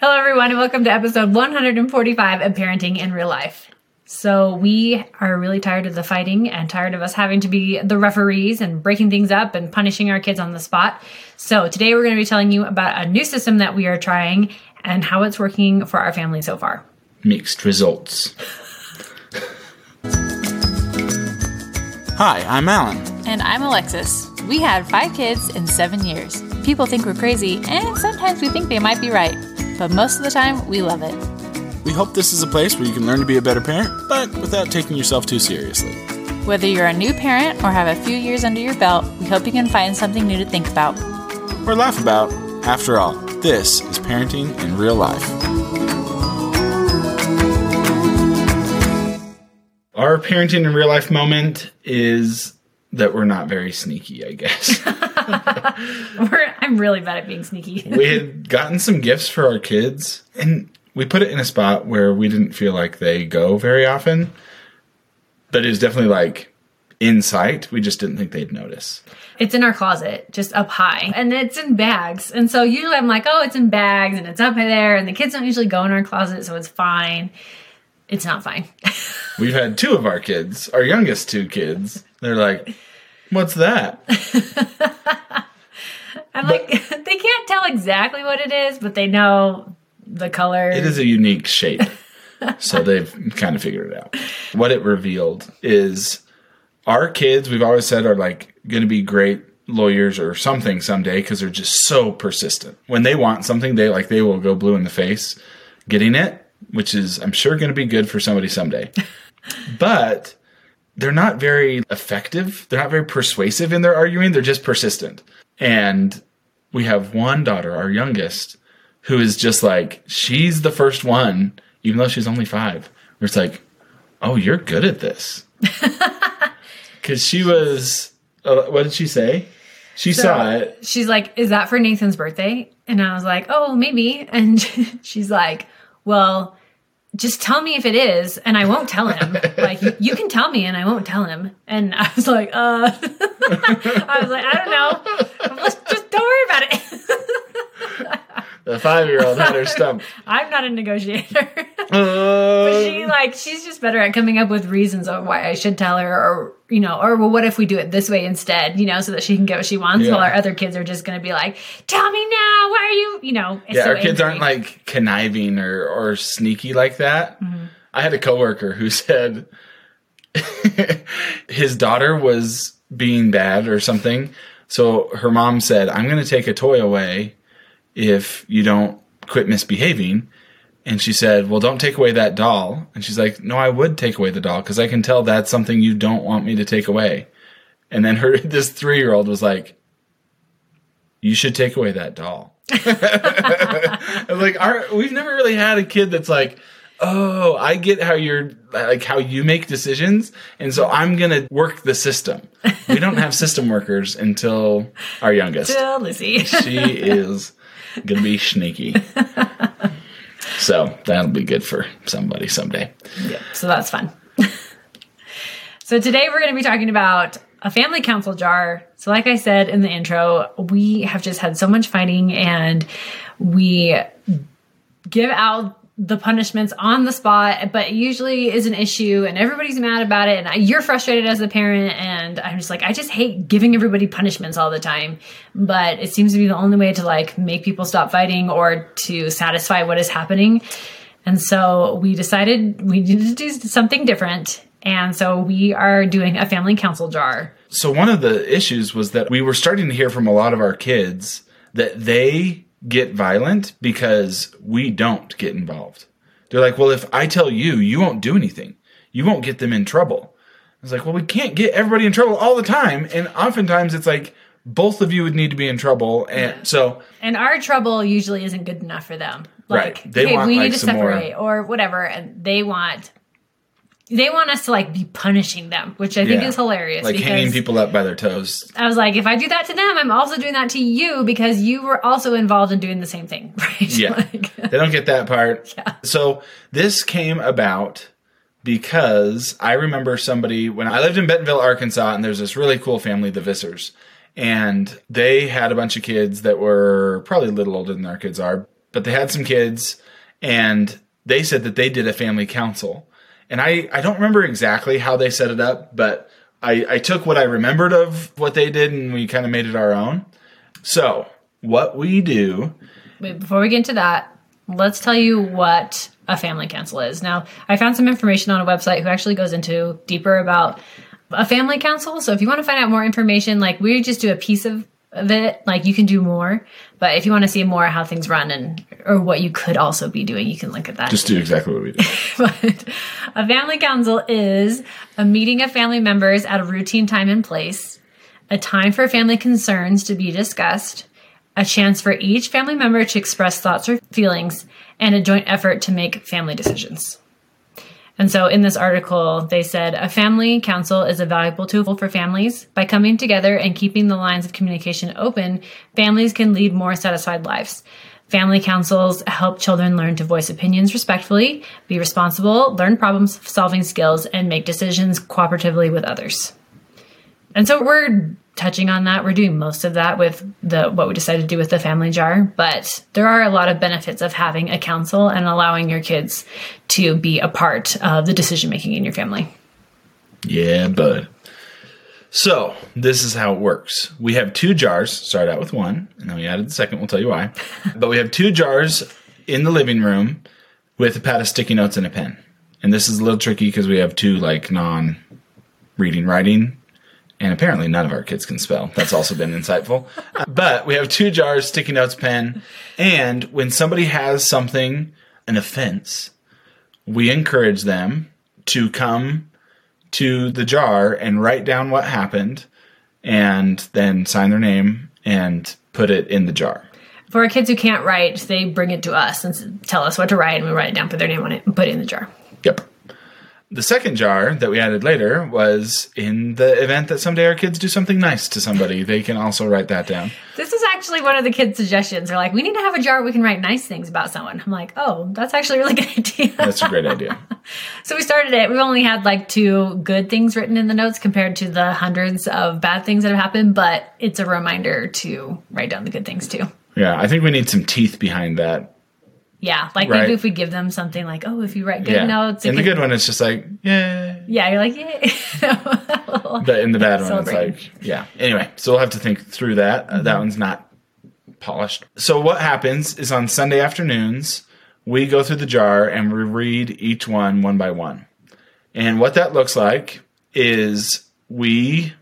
Hello, everyone, and welcome to episode 145 of Parenting in Real Life. So, we are really tired of the fighting and tired of us having to be the referees and breaking things up and punishing our kids on the spot. So, today we're going to be telling you about a new system that we are trying and how it's working for our family so far. Mixed results. Hi, I'm Alan. And I'm Alexis. We had five kids in seven years. People think we're crazy, and sometimes we think they might be right but most of the time, we love it. We hope this is a place where you can learn to be a better parent, but without taking yourself too seriously. Whether you're a new parent or have a few years under your belt, we hope you can find something new to think about. Or laugh about. After all, this is parenting in real life. Our parenting in real life moment is that we're not very sneaky, I guess. I'm really bad at being sneaky. we had gotten some gifts for our kids, and we put it in a spot where we didn't feel like they go very often. But it was definitely like in sight. We just didn't think they'd notice. It's in our closet, just up high, and it's in bags. And so usually I'm like, oh, it's in bags and it's up there, and the kids don't usually go in our closet, so it's fine. It's not fine. We've had two of our kids, our youngest two kids. They're like, what's that? I'm but, like, they can't tell exactly what it is, but they know the color. It is a unique shape. so they've kind of figured it out. What it revealed is our kids, we've always said, are like going to be great lawyers or something someday because they're just so persistent. When they want something, they like they will go blue in the face getting it, which is I'm sure going to be good for somebody someday. but they're not very effective. They're not very persuasive in their arguing. They're just persistent. And we have one daughter, our youngest, who is just like, she's the first one, even though she's only five, where it's like, oh, you're good at this. Because she was, uh, what did she say? She so saw it. She's like, is that for Nathan's birthday? And I was like, oh, maybe. And she's like, well, just tell me if it is and I won't tell him. like you can tell me and I won't tell him. And I was like, uh I was like, I don't know. Let's just don't worry about it. The five year old had her stump. I'm not a negotiator. Uh, but she like she's just better at coming up with reasons of why I should tell her or you know, or well, what if we do it this way instead, you know, so that she can get what she wants yeah. while our other kids are just going to be like, tell me now, why are you, you know, yeah, so our kids aren't like conniving or, or sneaky like that. Mm-hmm. I had a coworker who said his daughter was being bad or something. So her mom said, I'm going to take a toy away if you don't quit misbehaving. And she said, Well, don't take away that doll. And she's like, No, I would take away the doll because I can tell that's something you don't want me to take away. And then her, this three year old was like, You should take away that doll. like, our, we've never really had a kid that's like, Oh, I get how you're like how you make decisions. And so I'm going to work the system. We don't have system workers until our youngest. Till Lizzie. she is to be sneaky. So that'll be good for somebody someday. Yep. So that's fun. so today we're going to be talking about a family council jar. So, like I said in the intro, we have just had so much fighting and we give out the punishments on the spot, but usually is an issue and everybody's mad about it. And you're frustrated as a parent. And I'm just like, I just hate giving everybody punishments all the time. But it seems to be the only way to like make people stop fighting or to satisfy what is happening. And so we decided we needed to do something different. And so we are doing a family council jar. So one of the issues was that we were starting to hear from a lot of our kids that they get violent because we don't get involved. They're like, well, if I tell you, you won't do anything. You won't get them in trouble. I was like, well, we can't get everybody in trouble all the time. And oftentimes it's like both of you would need to be in trouble. And yeah. so. And our trouble usually isn't good enough for them. Like, right. They hey, want, we like, need to separate more... or whatever. And they want they want us to like be punishing them, which I think yeah. is hilarious. Like hanging people up by their toes. I was like, if I do that to them, I'm also doing that to you because you were also involved in doing the same thing, right? Yeah. like, they don't get that part. Yeah. So this came about because I remember somebody when I lived in Bentonville, Arkansas, and there's this really cool family, the Vissers. And they had a bunch of kids that were probably a little older than our kids are, but they had some kids and they said that they did a family council. And I, I don't remember exactly how they set it up, but I, I took what I remembered of what they did and we kind of made it our own. So, what we do Wait, before we get into that, let's tell you what a family council is. Now, I found some information on a website who actually goes into deeper about a family council. So if you want to find out more information, like we just do a piece of, of it, like you can do more. But if you want to see more how things run and or what you could also be doing, you can look at that. just do exactly what we do. but a family council is a meeting of family members at a routine time and place, a time for family concerns to be discussed, a chance for each family member to express thoughts or feelings, and a joint effort to make family decisions. And so in this article, they said a family council is a valuable tool for families. By coming together and keeping the lines of communication open, families can lead more satisfied lives. Family councils help children learn to voice opinions respectfully, be responsible, learn problem solving skills, and make decisions cooperatively with others. And so we're touching on that. We're doing most of that with the what we decided to do with the family jar, but there are a lot of benefits of having a council and allowing your kids to be a part of the decision making in your family. Yeah, bud. So, this is how it works. We have two jars, started out with one, and then we added the second, we'll tell you why. but we have two jars in the living room with a pad of sticky notes and a pen. And this is a little tricky because we have two like non reading writing and apparently none of our kids can spell. That's also been insightful. but we have two jars, sticky notes, pen, and when somebody has something, an offense, we encourage them to come to the jar and write down what happened and then sign their name and put it in the jar. For our kids who can't write, they bring it to us and tell us what to write, and we write it down, put their name on it, and put it in the jar. Yep. The second jar that we added later was in the event that someday our kids do something nice to somebody, they can also write that down. This is actually one of the kids' suggestions. They're like, we need to have a jar we can write nice things about someone. I'm like, oh, that's actually a really good idea. That's a great idea. so we started it. We've only had like two good things written in the notes compared to the hundreds of bad things that have happened, but it's a reminder to write down the good things too. Yeah, I think we need some teeth behind that. Yeah, like Right. maybe if we give them something like, oh, if you write good Yeah. notes, in the good one, it's just like, yeah. yeah, you're like, yay. But in the bad one, it's like, yeah. Anyway, so we'll have to think through that. Uh, that one's not polished. So what happens is on Sunday afternoons, we go through the jar and we read each one one by one. And what that looks like is we,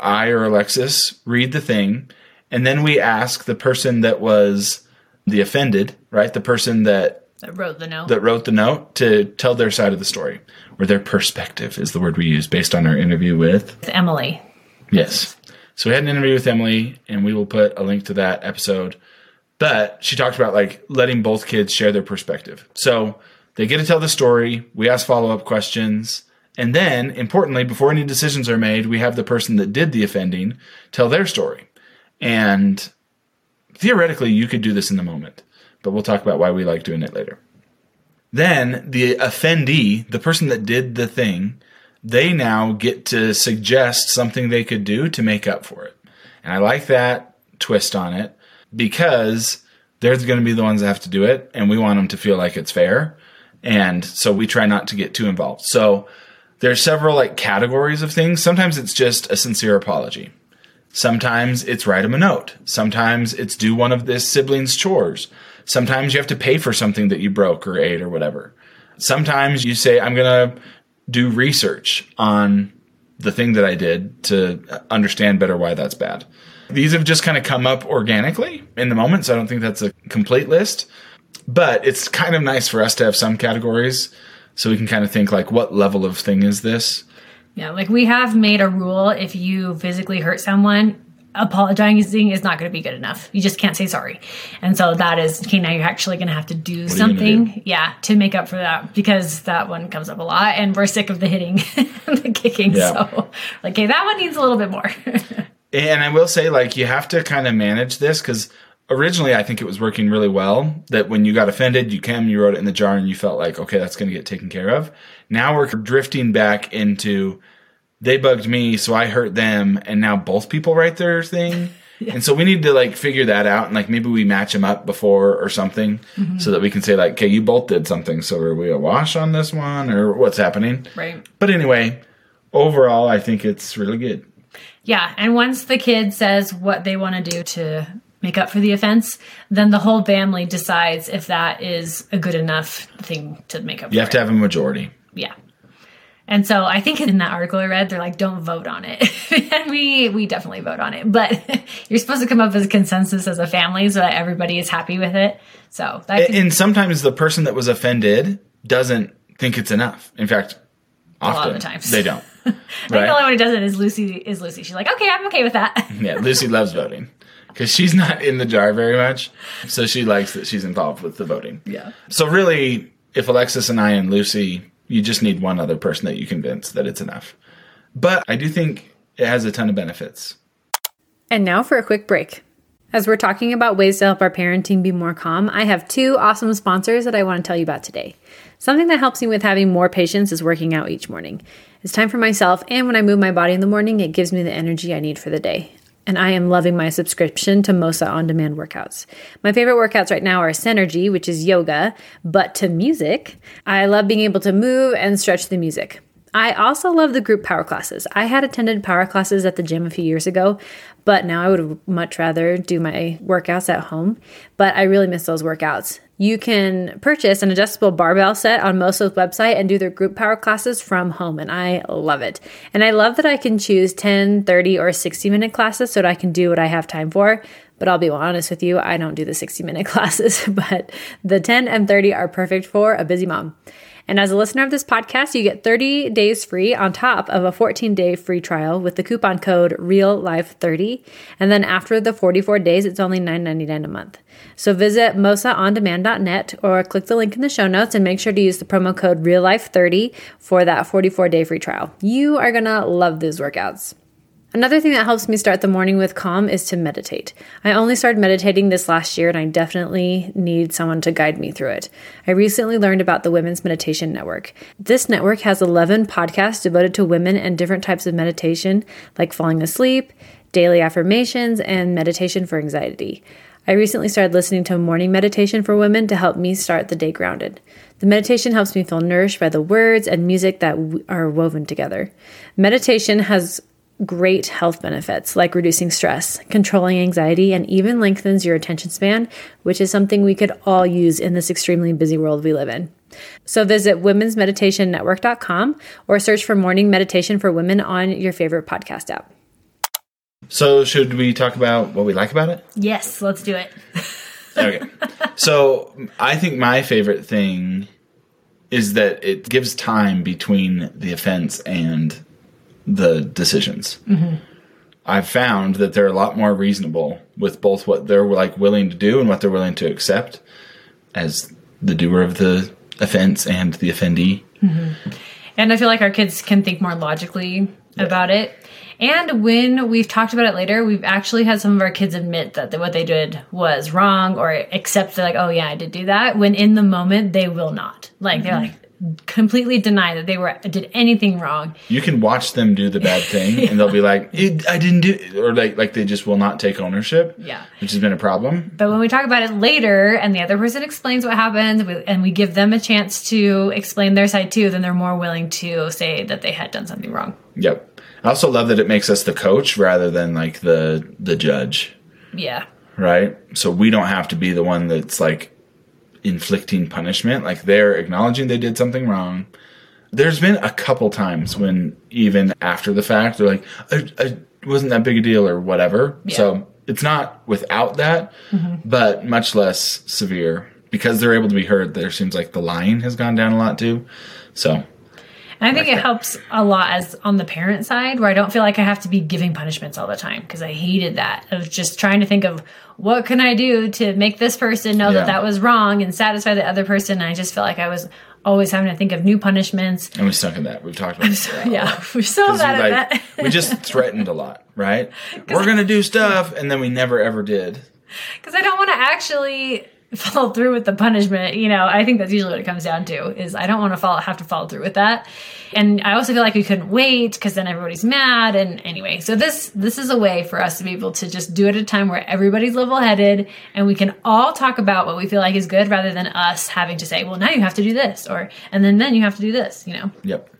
I or Alexis, read the thing, and then we ask the person that was the offended, right? The person that that wrote the note. that wrote the note to tell their side of the story, or their perspective is the word we use based on our interview with With Emily. Yes. So we had an interview with Emily, and we will put a link to that episode. But she talked about like letting both kids share their perspective. So they get to tell the story. We ask follow up questions. And then, importantly, before any decisions are made, we have the person that did the offending tell their story. And theoretically, you could do this in the moment, but we'll talk about why we like doing it later. Then the offendee, the person that did the thing, they now get to suggest something they could do to make up for it. And I like that twist on it because they're going to be the ones that have to do it, and we want them to feel like it's fair. And so we try not to get too involved. So there's several like categories of things. Sometimes it's just a sincere apology. Sometimes it's write them a note. Sometimes it's do one of this sibling's chores. Sometimes you have to pay for something that you broke or ate or whatever. Sometimes you say, I'm going to do research on the thing that I did to understand better why that's bad. These have just kind of come up organically in the moment, so I don't think that's a complete list. But it's kind of nice for us to have some categories so we can kind of think like what level of thing is this? Yeah, like we have made a rule if you physically hurt someone, apologizing is not going to be good enough. You just can't say sorry. And so that is, okay, now you're actually going to have to do are something, do? yeah, to make up for that because that one comes up a lot and we're sick of the hitting and the kicking. Yeah. So, like, okay, that one needs a little bit more. And I will say, like, you have to kind of manage this because originally I think it was working really well. That when you got offended, you came, you wrote it in the jar, and you felt like, okay, that's going to get taken care of. Now we're drifting back into they bugged me, so I hurt them, and now both people write their thing. And so we need to like figure that out and like maybe we match them up before or something Mm-hmm. so that we can say like, okay, you both did something. So are we a wash on this one or what's happening? Right. But anyway, overall, I think it's really good. Yeah, and once the kid says what they want to do to make up for the offense, then the whole family decides if that is a good enough thing to make up for You have to have a majority. Yeah. And so I think in that article I read, they're like, don't vote on it. and we we definitely vote on it. But you're supposed to come up with a consensus as a family so that everybody is happy with it. So that can, And sometimes the person that was offended doesn't think it's enough. In fact, often of the times. they don't. I think the only one who does it is Lucy is Lucy. She's like, okay, I'm okay with that. Yeah, Lucy loves voting because she's not in the jar very much, so she likes that she's involved with the voting. Yeah. So really, if Alexis and I and Lucy, you just need one other person that you convince that it's enough. But I do think it has a ton of benefits. And now for a quick break. As we're talking about ways to help our parenting be more calm, I have two awesome sponsors that I want to tell you about today. Something that helps me with having more patience is working out each morning. It's time for myself, and when I move my body in the morning, it gives me the energy I need for the day. And I am loving my subscription to Mossa On Demand workouts. My favorite workouts right now are Centergy, which is yoga, but to music. I love being able to move and stretch the music. I also love the group power classes. I had attended power classes at the gym a few years ago, but now I would much rather do my workouts at home. But I really miss those workouts. You can purchase an adjustable barbell set on Mossa's website and do their group power classes from home, and I love it. And I love that I can choose 10, 30, or 60 minute classes so that I can do what I have time for. But I'll be honest with you, I don't do the 60 minute classes, but the 10 and 30 are perfect for a busy mom. And as a listener of this podcast, you get 30 days free on top of a 14 day free trial with the coupon code REALLIFE30. And then after the 44 days, it's only $9.99 a month. So visit mossaondemand.net or click the link in the show notes and make sure to use the promo code REALLIFE30 for that 44 day free trial. You are going to love these workouts. Another thing that helps me start the morning with calm is to meditate. I only started meditating this last year and I definitely need someone to guide me through it. I recently learned about the Women's Meditation Network. This network has 11 podcasts devoted to women and different types of meditation, like falling asleep, daily affirmations, and meditation for anxiety. I recently started listening to morning meditation for women to help me start the day grounded. The meditation helps me feel nourished by the words and music that are woven together. Meditation has great health benefits like reducing stress, controlling anxiety, and even lengthens your attention span, which is something we could all use in this extremely busy world we live in. So visit womensmeditationnetwork.com or search for morning meditation for women on your favorite podcast app. So should we talk about what we like about it? yes, let's do it. Okay. so I think my favorite thing is that it gives time between the offense and the decisions. Mm-hmm. I've found that they're a lot more reasonable with both what they're like willing to do and what they're willing to accept as the doer of the offense and the offendee. Mm-hmm. And I feel like our kids can think more logically about it. And when we've talked about it later, we've actually had some of our kids admit that what they did was wrong or accept that, like, oh, yeah, I did do that. When in the moment, they will not. Like, they're mm-hmm. like, completely deny that they were did anything wrong. You can watch them do the bad thing and they'll be like, I didn't do it. Or like, like they just will not take ownership. Yeah. Which has been a problem. But when we talk about it later and the other person explains what happened and we give them a chance to explain their side too, then they're more willing to say that they had done something wrong. Yep. I also love that it makes us the coach rather than like the the judge, Yeah. right? So we don't have to be the one that's like inflicting punishment. Like they're acknowledging they did something wrong. There's been a couple times when even after the fact they're like, I, I wasn't that big a deal or whatever. So it's not without that, mm-hmm. but much less severe because they're able to be heard. There seems like the lying has gone down a lot too. So And I think it helps a lot as on the parent side where I don't feel like I have to be giving punishments all the time because I hated that of just trying to think of what can I do to make this person know Yeah. that that was wrong and satisfy the other person. And I just feel like I was always having to think of new punishments. and we stuck in that. We've talked about this. Yeah, we're so bad we, at like, that. we just threatened a lot, right? We're gonna do stuff, and then we never ever did. Because I don't want to actually follow through with the punishment. You know, I think that's usually what it comes down to is I don't want to follow, have to follow through with that. And I also feel like we couldn't wait because then everybody's mad. And anyway, so this, this is a way for us to be able to just do it at a time where everybody's level headed and we can all talk about what we feel like is good rather than us having to say, well, now you have to do this or, and then then you have to do this, you know? Yep.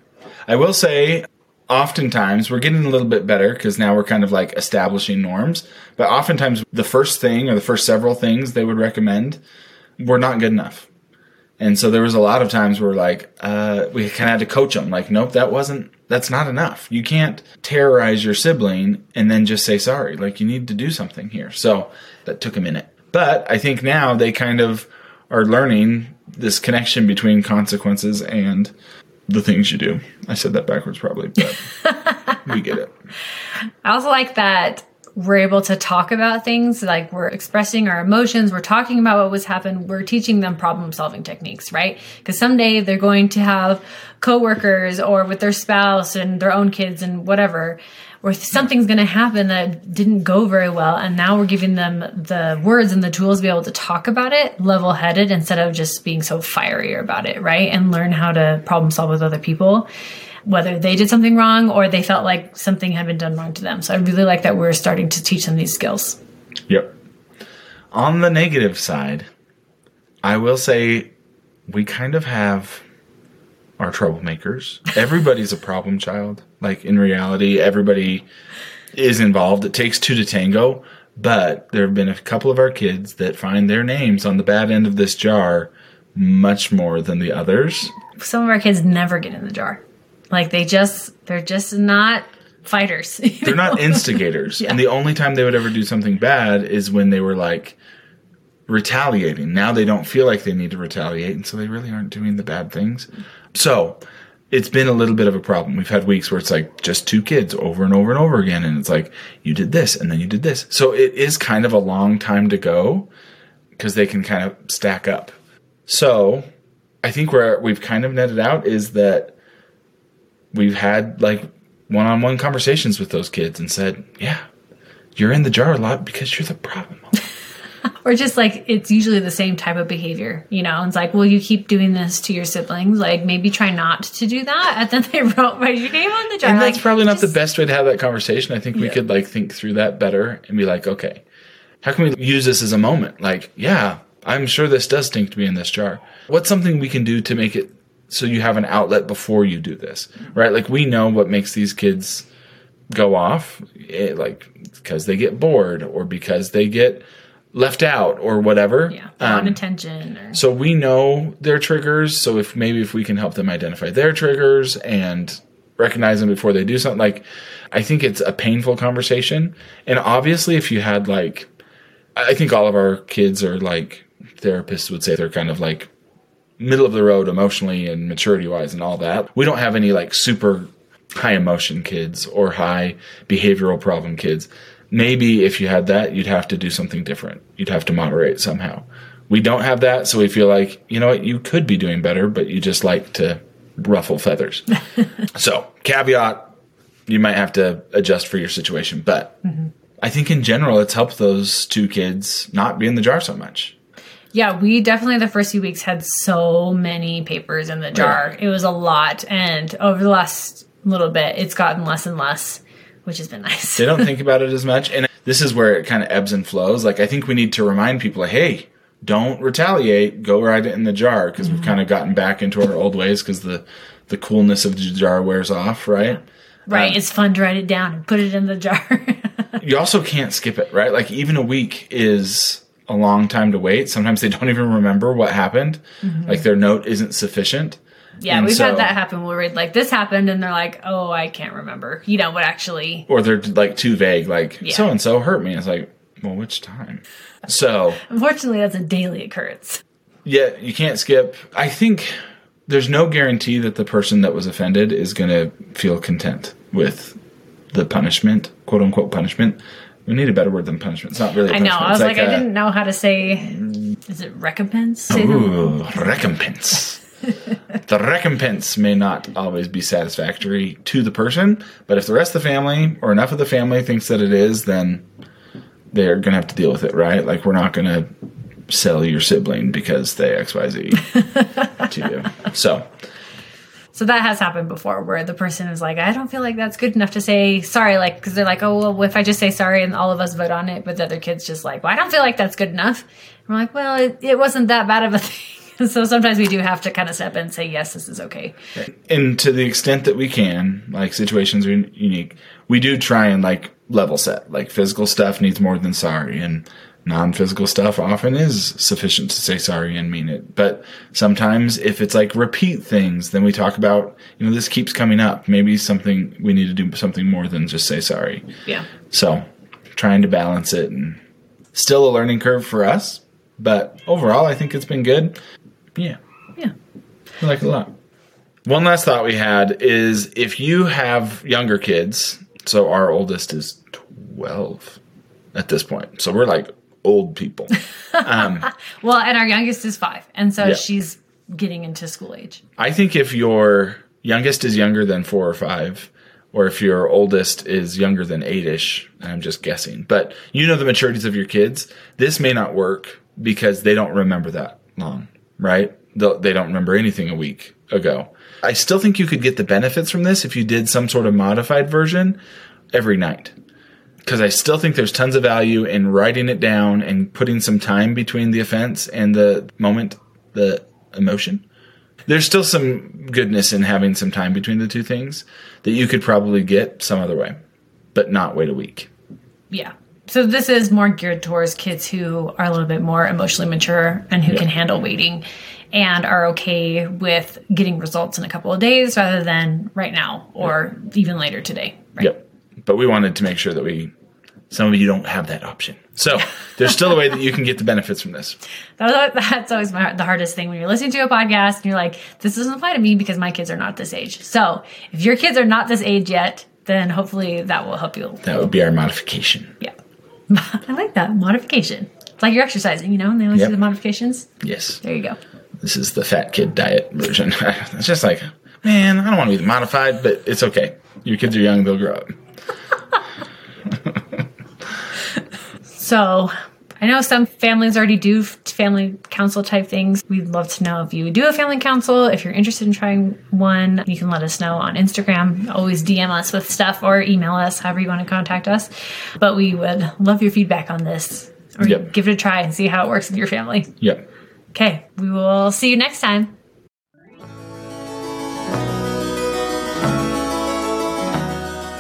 I will say, oftentimes we're getting a little bit better because now we're kind of like establishing norms. But oftentimes the first thing or the first several things they would recommend were not good enough. And so there was a lot of times where like uh, we kind of had to coach them. Like, nope, that wasn't. That's not enough. You can't terrorize your sibling and then just say sorry. Like you need to do something here. So that took a minute. But I think now they kind of are learning this connection between consequences and the things you do. I said that backwards probably, but we get it. I also like that we're able to talk about things like we're expressing our emotions we're talking about what was happened we're teaching them problem solving techniques right because someday they're going to have coworkers or with their spouse and their own kids and whatever or something's going to happen that didn't go very well and now we're giving them the words and the tools to be able to talk about it level headed instead of just being so fiery about it right and learn how to problem solve with other people whether they did something wrong or they felt like something had been done wrong to them. So I really like that we're starting to teach them these skills. Yep. On the negative side, I will say we kind of have our troublemakers. Everybody's a problem child. Like in reality, everybody is involved. It takes two to tango. But there have been a couple of our kids that find their names on the bad end of this jar much more than the others. Some of our kids never get in the jar. Like they just they're just not fighters. They're not instigators. yeah. And the only time they would ever do something bad is when they were like retaliating. Now they don't feel like they need to retaliate, and so they really aren't doing the bad things. So it's been a little bit of a problem. We've had weeks where it's like just two kids over and over and over again, and it's like you did this and then you did this. So it is kind of a long time to go because they can kind of stack up. So I think where we've kind of netted out is that we've had like one-on-one conversations with those kids and said, "Yeah, you're in the jar a lot because you're the problem." Or just like it's usually the same type of behavior, you know. It's like, well, you keep doing this to your siblings. Like maybe try not to do that. And then they wrote my name on the jar. And like, that's probably not just, the best way to have that conversation. I think we yeah. could like think through that better and be like, okay, how can we use this as a moment? Like, yeah, I'm sure this does stink to be in this jar. What's something we can do to make it so you have an outlet before you do this, right? Like we know what makes these kids go off, it, eh, like because they get bored or because they get left out or whatever. Yeah, um, attention. Or... So we know their triggers. So if maybe if we can help them identify their triggers and recognize them before they do something, like I think it's a painful conversation. And obviously, if you had like, I think all of our kids are like therapists would say they're kind of like middle of the road emotionally and maturity wise and all that. We don't have any like super high emotion kids or high behavioral problem kids. Maybe if you had that, you'd have to do something different. You'd have to moderate somehow. We don't have that, so we feel like, you know what, you could be doing better, but you just like to ruffle feathers. so, caveat, you might have to adjust for your situation. But mm-hmm. I think in general, it's helped those two kids not be in the jar so much. Yeah, we definitely the first few weeks had so many papers in the jar. Right. It was a lot. And over the last little bit, it's gotten less and less, which has been nice. they don't think about it as much. And this is where it kind of ebbs and flows. Like, I think we need to remind people, hey, don't retaliate. Go right in the jar because mm-hmm. we've kind of gotten back into our old ways because the, the coolness of the jar wears off, right? Right. Um, it's fun to write it down and put it in the jar. you also can't skip it, right? Like, even a week is a long time to wait. Sometimes they don't even remember what happened. Mm-hmm. Like their note isn't sufficient. Yeah, and we've so, had that happen where we're like, this happened, and they're like, oh, I can't remember. You know what actually. Or they're like too vague, like, so and so hurt me. It's like, well, which time? So. Unfortunately, that's a daily occurrence. Yeah, you can't skip. I think there's no guarantee that the person that was offended is going to feel content with the punishment, quote unquote punishment. We need a better word than punishment. It's not really. I know. I was like, like I didn't know how to say. Is it recompense? Ooh, recompense. the recompense may not always be satisfactory to the person, but if the rest of the family or enough of the family thinks that it is, then they're going to have to deal with it, right? Like we're not going to sell your sibling because they XYZ to you. So, So that has happened before where the person is like, I don't feel like that's good enough to say sorry. Like, because they're like, oh, well, if I just say sorry and all of us vote on it, but the other kid's just like, well, I don't feel like that's good enough. And we're like, well, it, it wasn't that bad of a thing. so sometimes we do have to kind of step in and say, yes, this is okay. and to the extent that we can, like situations are unique, we do try and like level set. Like physical stuff needs more than sorry, and non-physical stuff often is sufficient to say sorry and mean it. But sometimes if it's like repeat things, then we talk about, you know, this keeps coming up. Maybe something we need to do something more than just say sorry. Yeah. So trying to balance it and still a learning curve for us, but overall I think it's been good. Yeah. Yeah. I like it a lot. One last thought we had is if you have younger kids, so our oldest is 12 at this point. So we're like old people. Um, well, and our youngest is five. And so Yeah. she's getting into school age. I think if your youngest is younger than four or five, or if your oldest is younger than eight ish, I'm just guessing, but you know the maturities of your kids, this may not work because they don't remember that long, right? They don't remember anything a week ago. I still think you could get the benefits from this if you did some sort of modified version every night. Because I still think there's tons of value in writing it down and putting some time between the offense and the moment, the emotion there's still some goodness in having some time between the two things that you could probably get some other way, but not wait a week. Yeah. So this is more geared towards kids who are a little bit more emotionally mature and who can handle waiting and are okay with getting results in a couple of days rather than right now or even later today. Right? Yep. But we wanted to make sure that we, some of you don't have that option. So there's still a way that you can get the benefits from this. That's always my, the hardest thing when you're listening to a podcast and you're like, this doesn't apply to me because my kids are not this age. So if your kids are not this age yet, then hopefully that will help you. That would be our modification. I like that. Modification. It's like you're exercising, you know, and they always Yep. do the modifications. Yes. There you go. This is the fat kid diet version. it's just like, man, I don't want to be modified, but it's okay. Your kids are young, they'll grow up. So I know some families already do family council type things. We'd love to know if you do a family council. If you're interested in trying one, you can let us know on Instagram. Always DM us with stuff or email us, however you want to contact us. But we would love your feedback on this or Yep. give it a try and see how it works in your family. Yep. Okay, we will see you next time.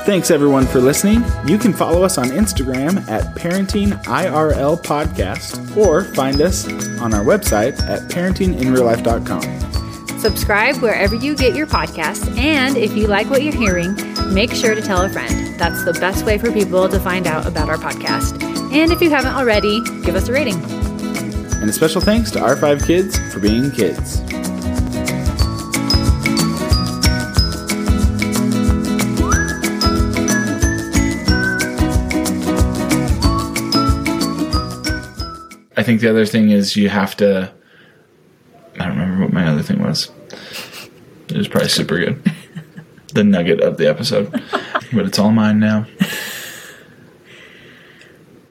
Thanks everyone for listening. You can follow us on Instagram at Parenting IRL Podcast or find us on our website at parentinginreallife.com. Subscribe wherever you get your podcasts, and if you like what you're hearing, make sure to tell a friend. That's the best way for people to find out about our podcast. And if you haven't already, give us a rating. And a special thanks to our five kids for being kids. I think the other thing is you have to. I don't remember what my other thing was. It was probably super good. the nugget of the episode. but it's all mine now.